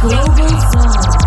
Global Soul.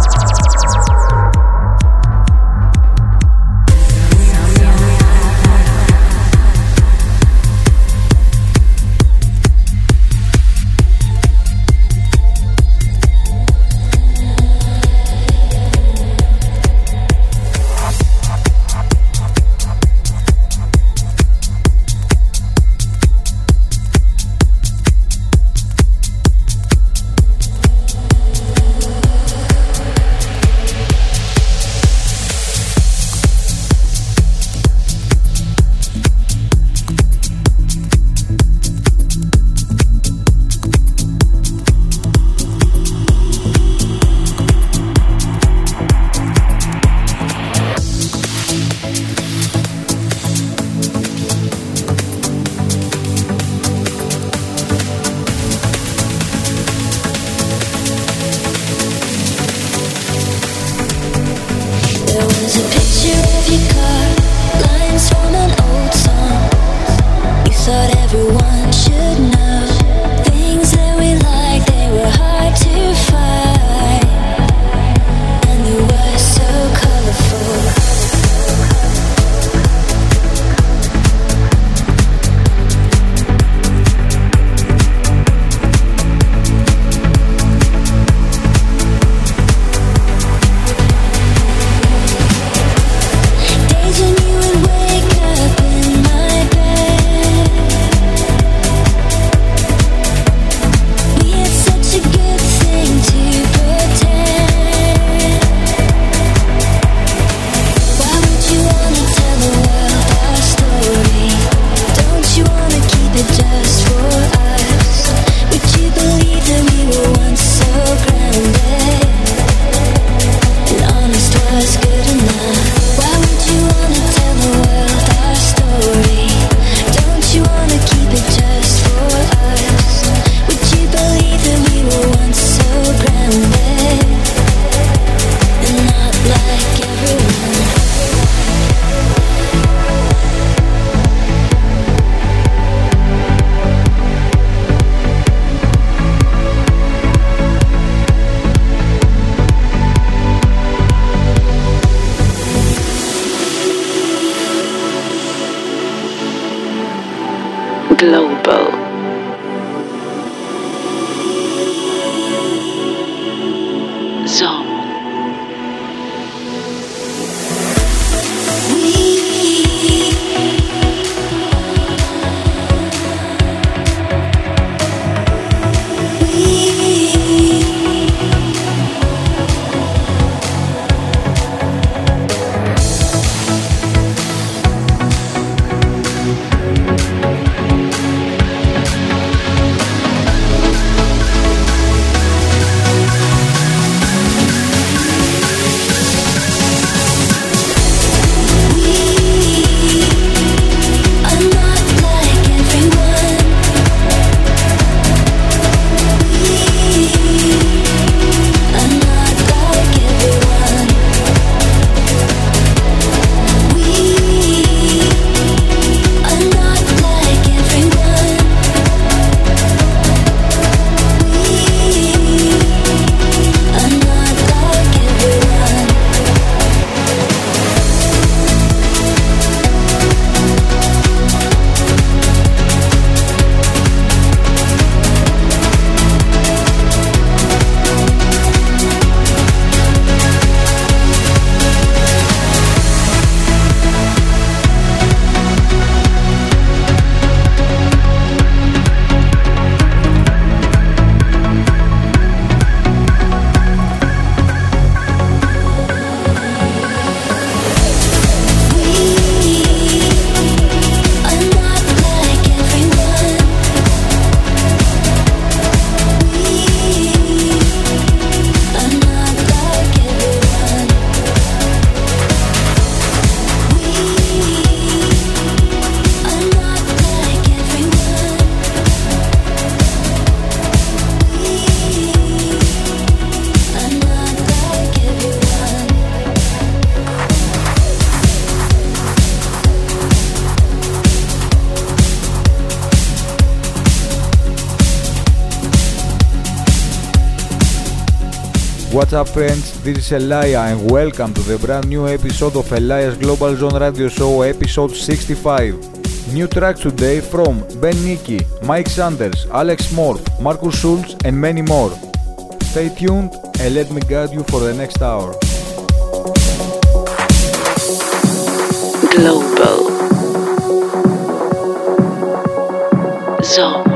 What's up friends, this is Elia and welcome to the brand new episode of Elias Global Zone Radio Show episode 65. New tracks today from Ben Nicky, Mike Sanders, Alex Morph, Markus Schulz and many more. Stay tuned and let me guide you for the next hour. Global Zone.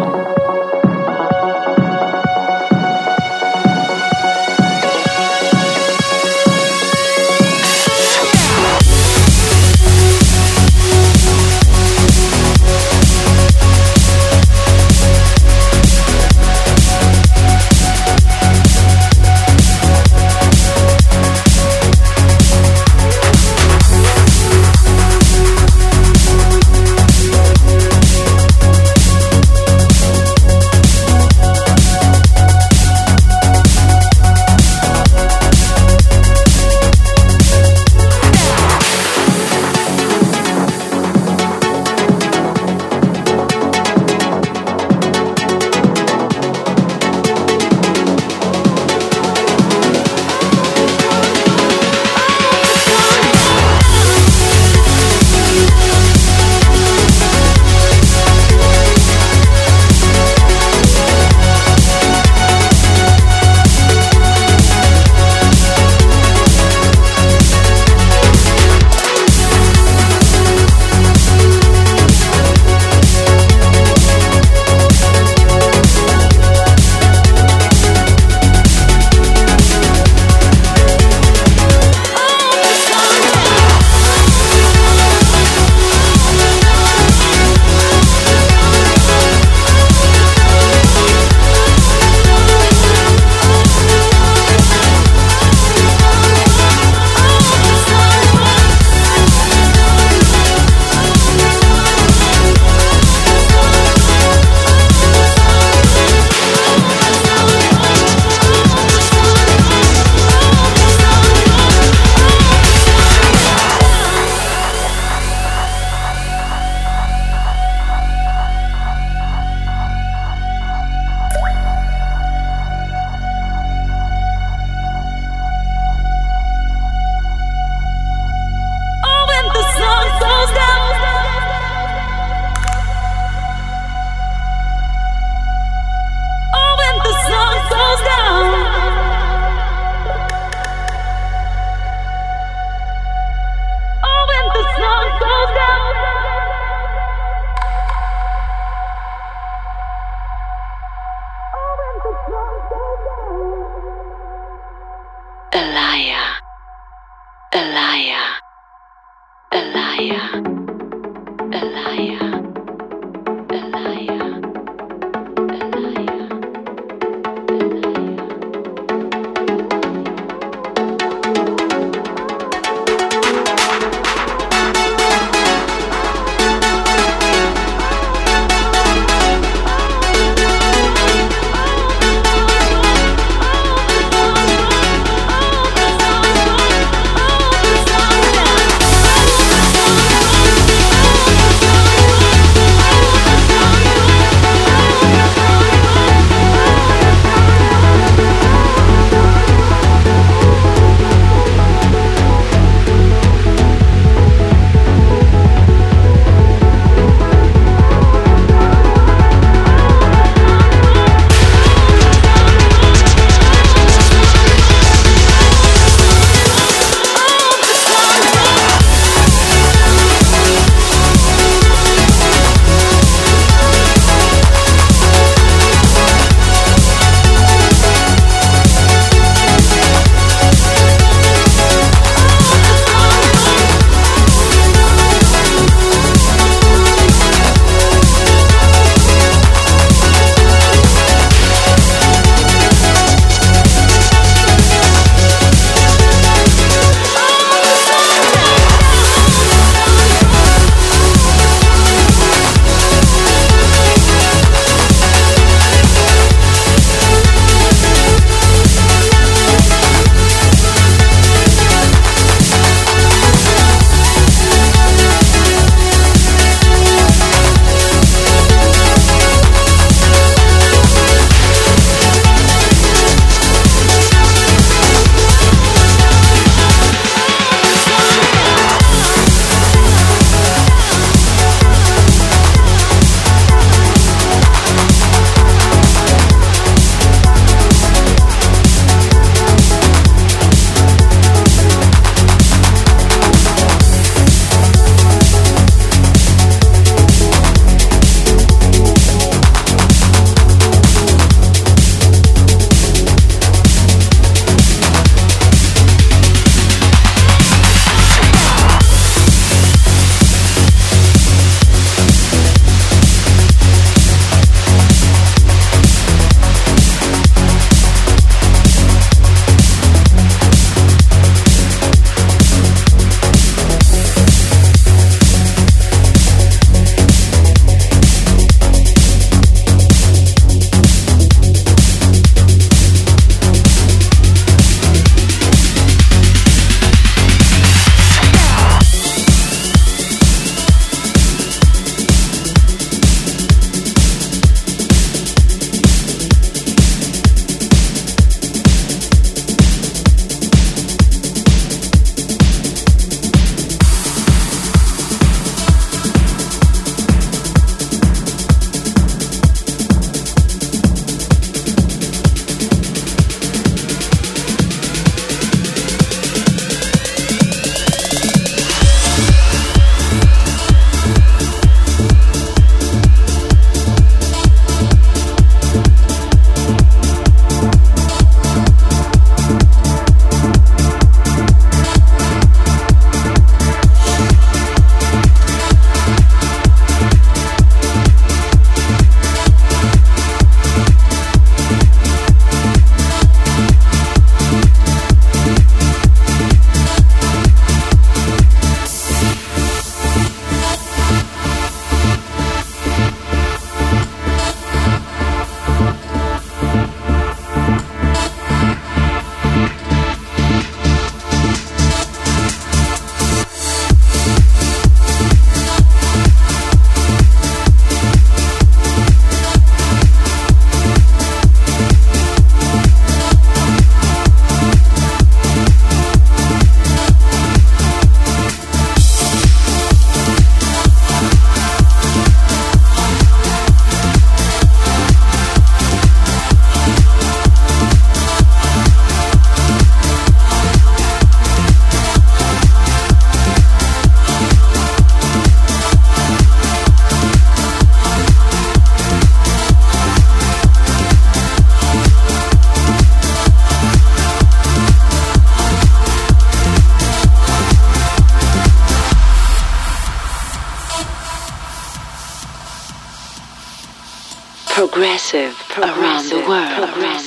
Progressive, around the world, progressive,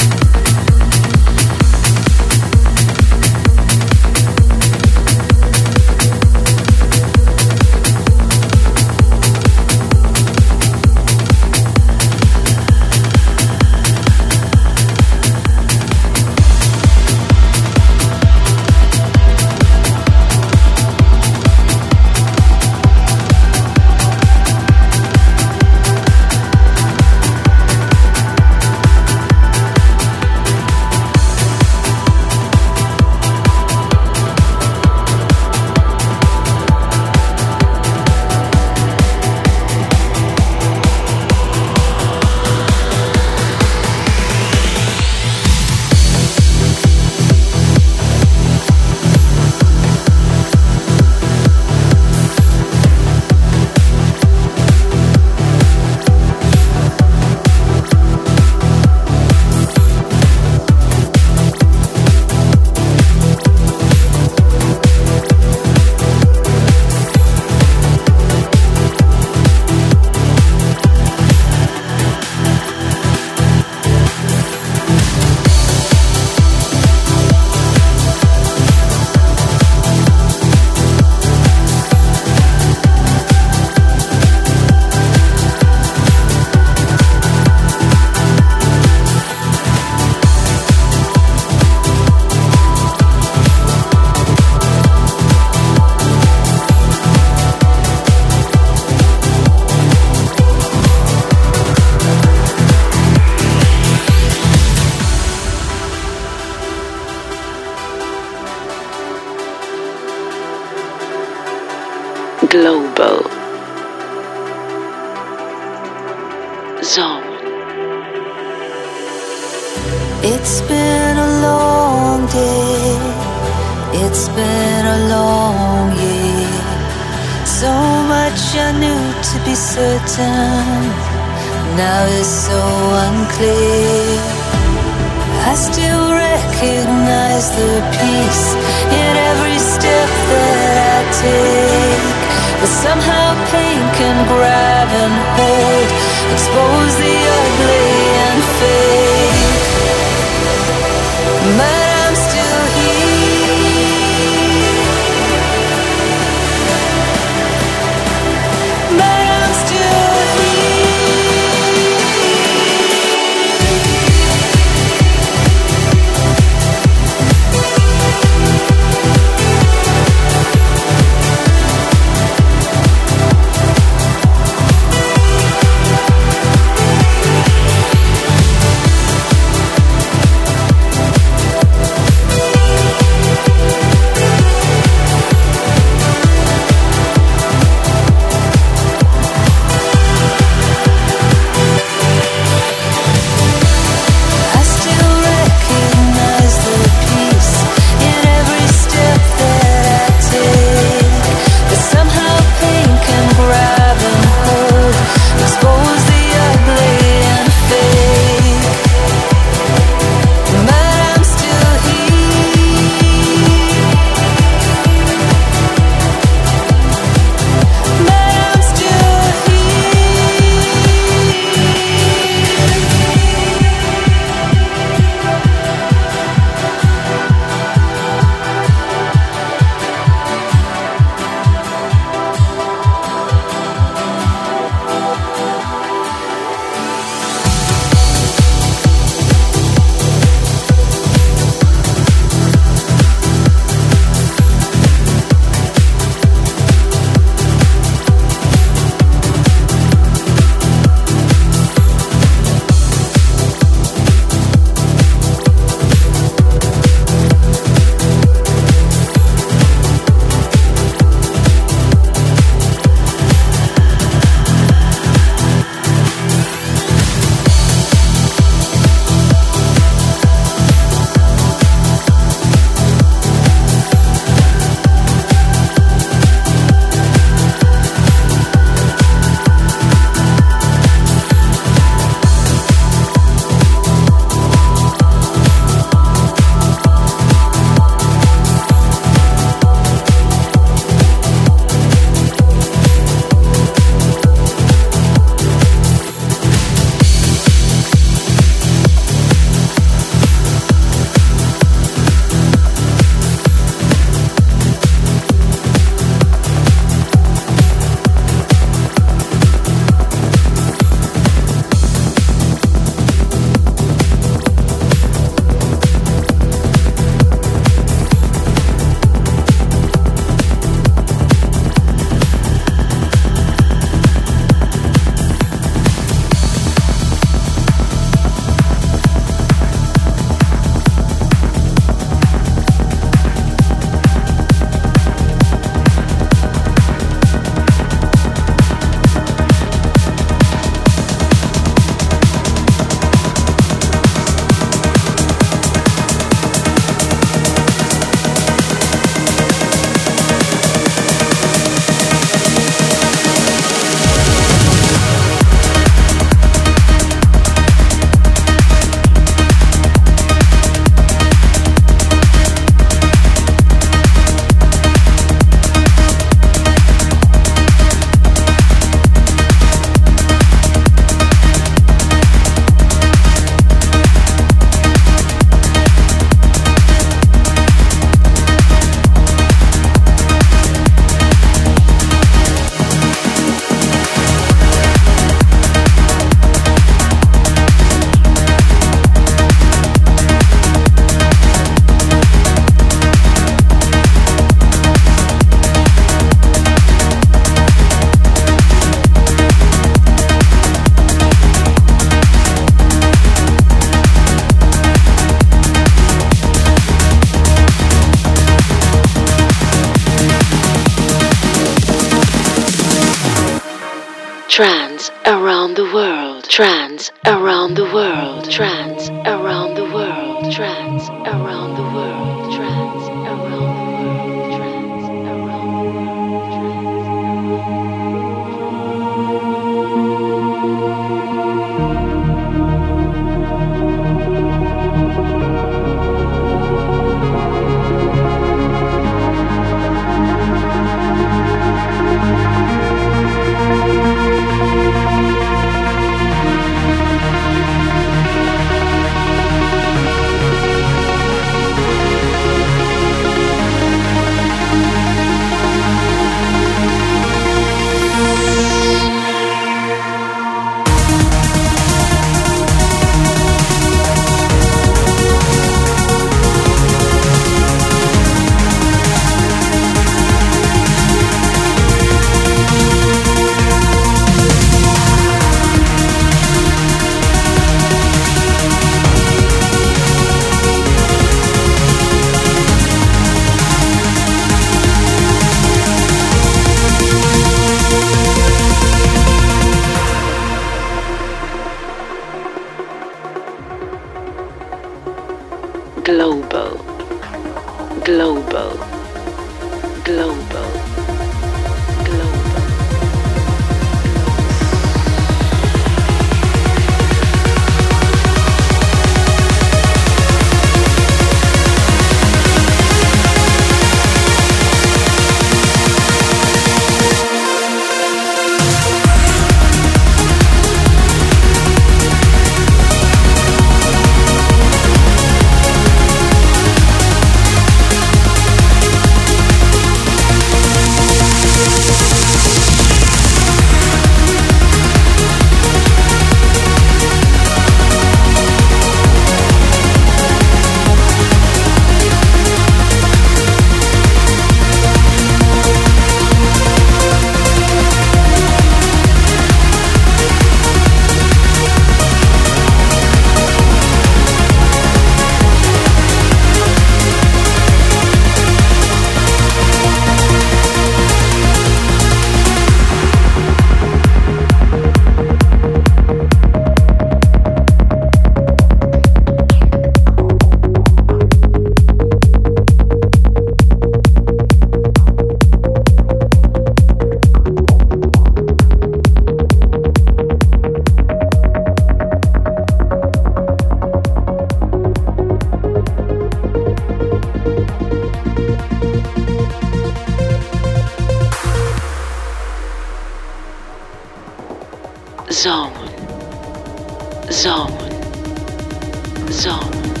Zone.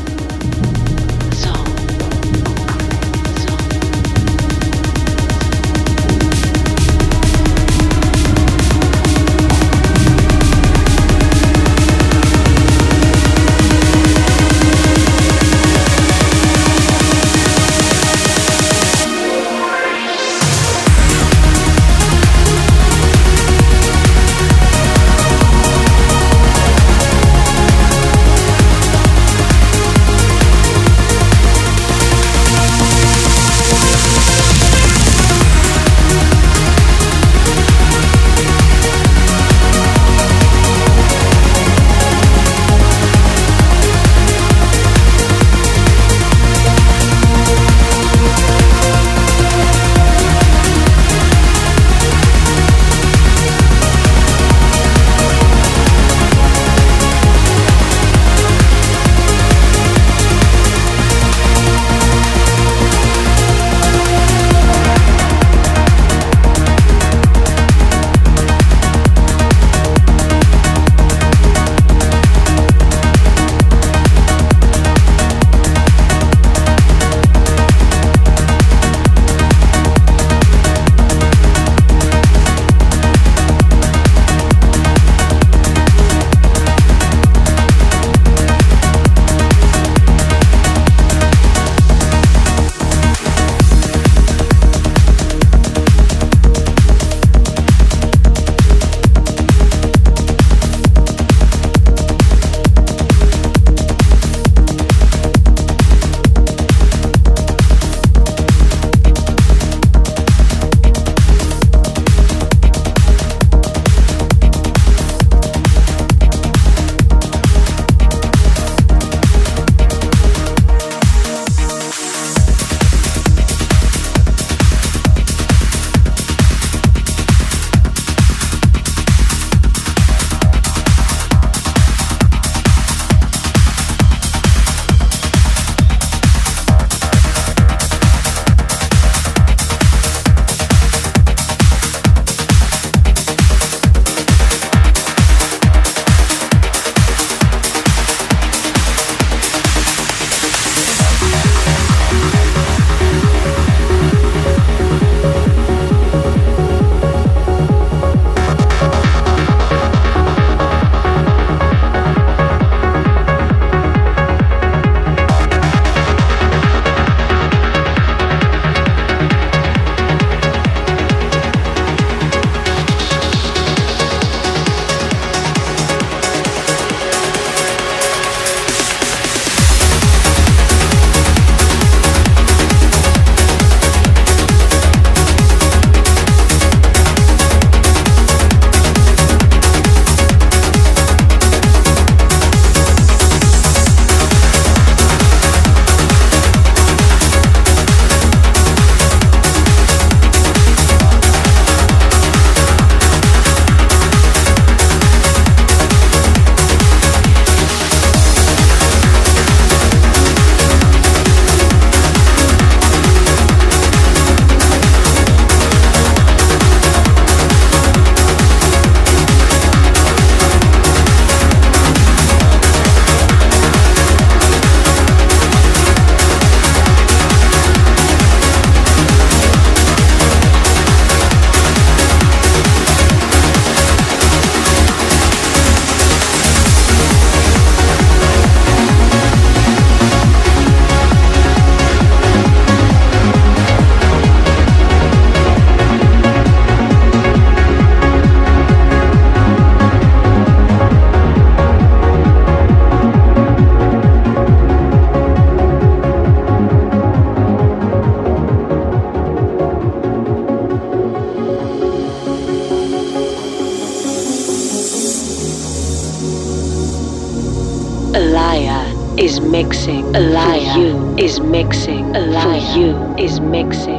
Is mixing. Elaya. For you is mixing.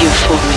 Euphoria.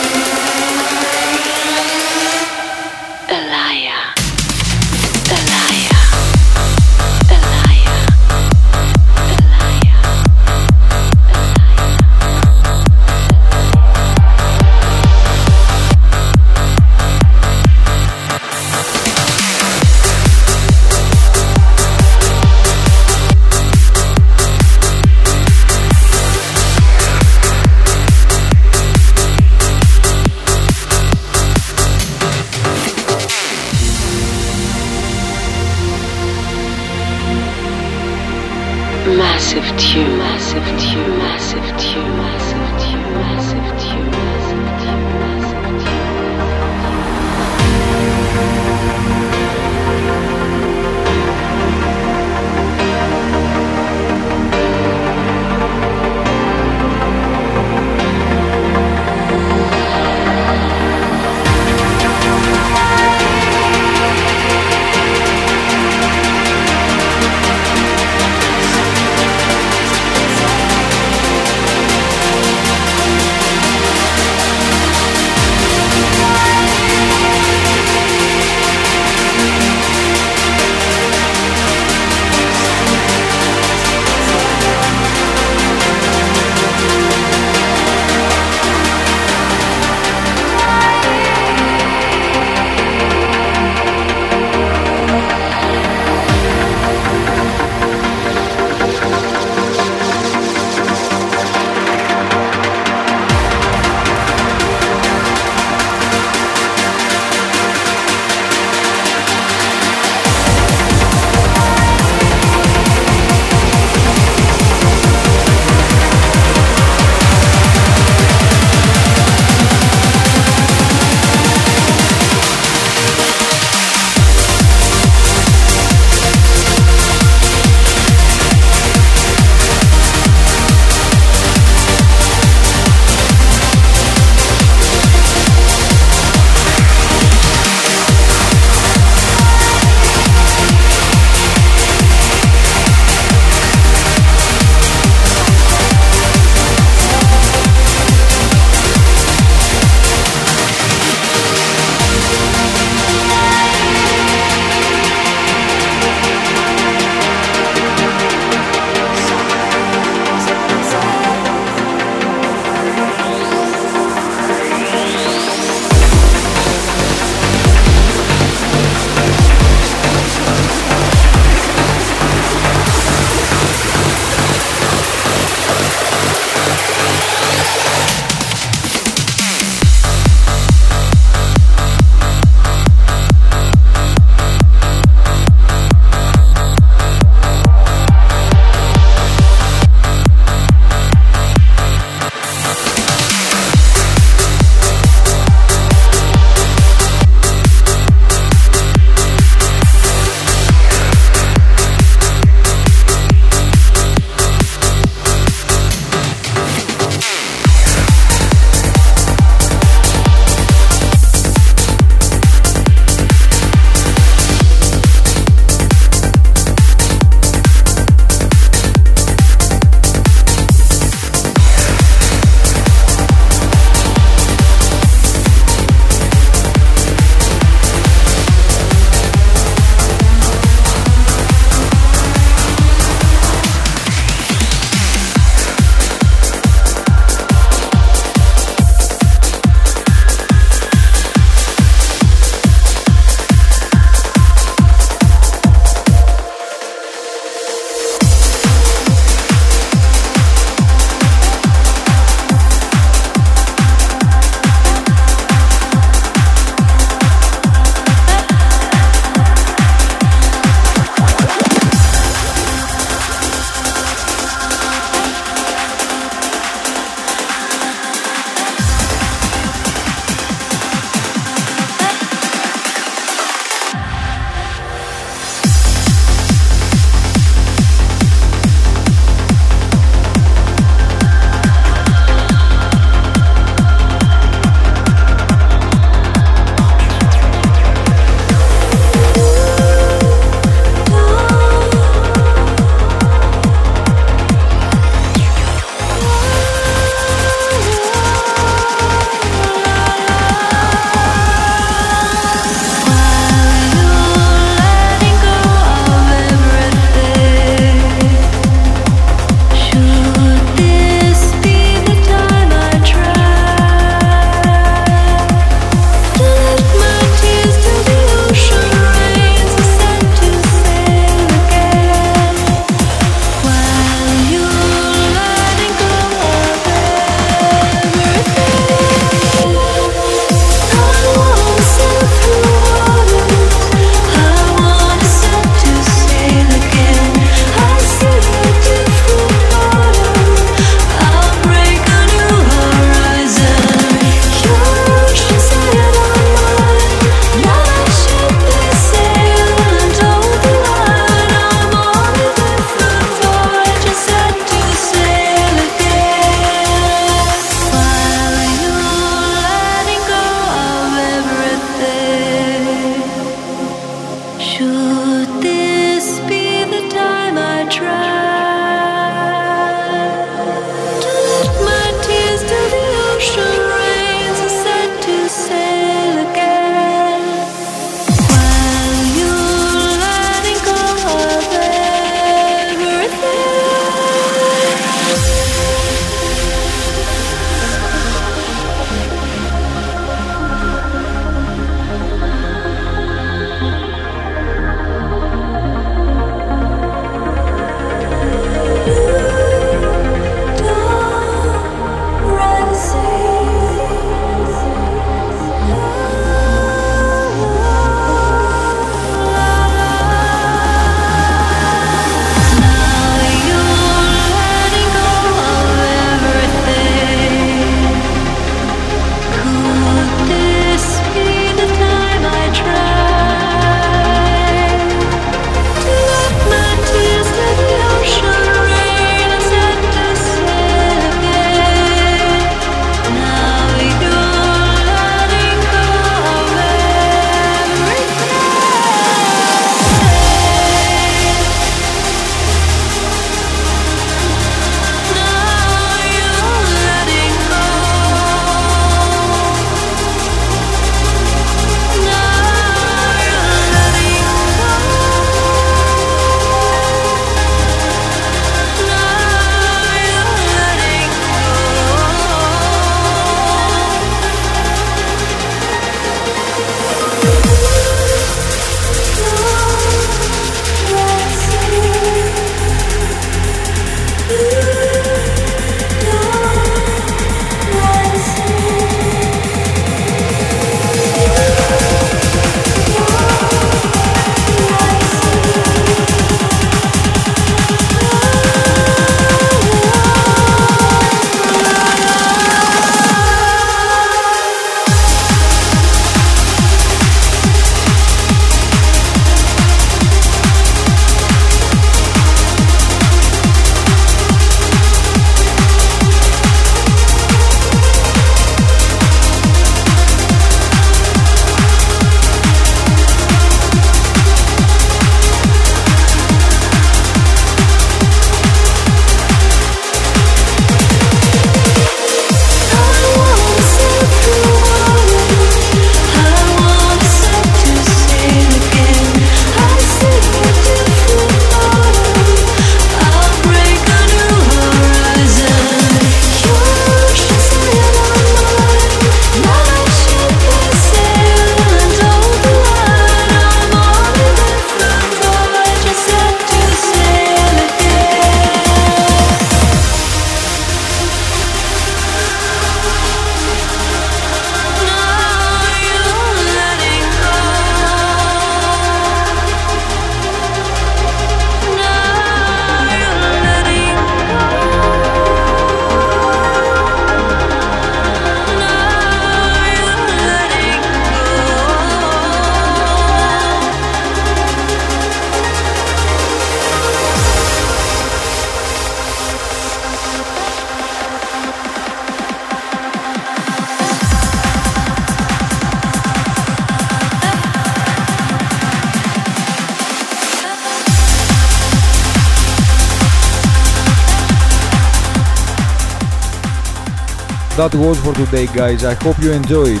That was for today guys, I hope you enjoyed.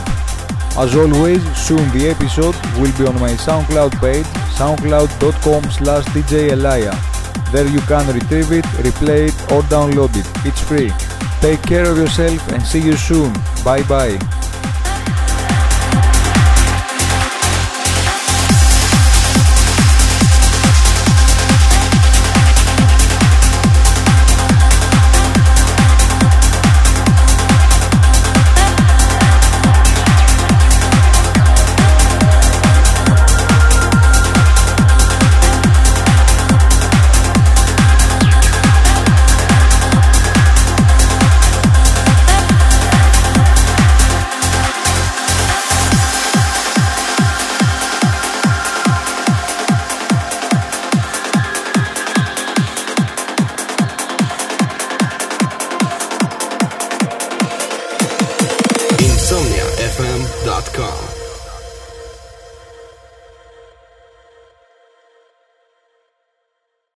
As always, soon the episode will be on my SoundCloud page, soundcloud.com slash djelaya. There you can retrieve it, replay it or download it. It's free. Take care of yourself and see you soon. Bye bye.